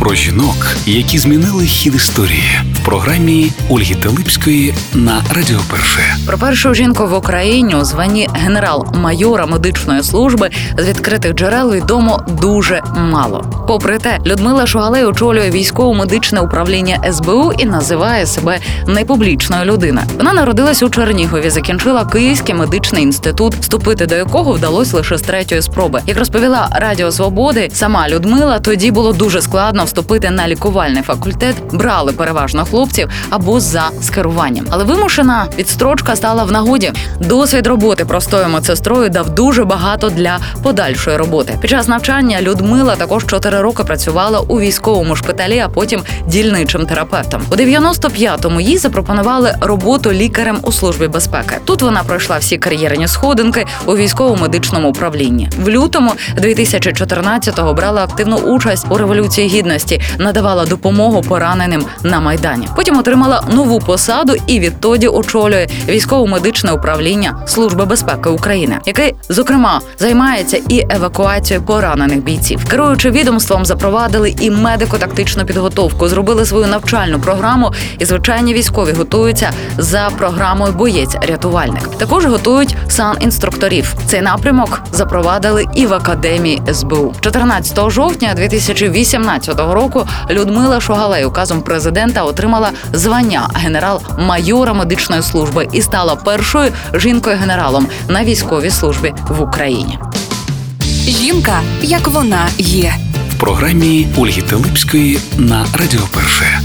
Про жінок, які змінили хід історії в програмі Ольги Телипської на Радіо Перше. Про першу жінку в Україні у званні генерал-майора медичної служби з відкритих джерел відомо дуже мало. Попри те, Людмила Шугалей очолює військово-медичне управління СБУ і називає себе непублічною людиною. Вона народилась у Чернігові, закінчила Київський медичний інститут, вступити до якого вдалося лише з третьої спроби. Як розповіла Радіо Свободи, сама Людмила тоді було дуже складно вступити на лікувальний факультет. Брали переважно хлопців або за скеруванням. Але вимушена відстрочка стала в нагоді. Досвід роботи простою медсестрою дав дуже багато для подальшої роботи. Під час навчання Людмила також 4 роки працювала у військовому шпиталі, а потім дільничим терапевтом. У 95-му їй запропонували роботу лікарем у службі безпеки. Тут вона пройшла всі кар'єрні сходинки у військово-медичному управлінні. В лютому 2014-го брала активну участь у революції гідності, надавала допомогу пораненим на майдані. Потім отримала нову посаду і відтоді очолює військово-медичне управління Служби безпеки України, яке зокрема займається і евакуацією поранених бійців. Керуючи відомством, запровадили і медико-тактичну підготовку, зробили свою навчальну програму, і звичайні військові готуються за програмою боєць-рятувальник. Також готують сан-інструкторів. Цей напрямок запровадили і в академії СБУ. 14 жовтня 2018 року Людмила Шугалей указом президента отримала звання генерал-майора медичної служби і стала першою жінкою-генералом на військовій службі в Україні. Жінка, як вона є. В програмі Ольги Телипської на Радіо Перше.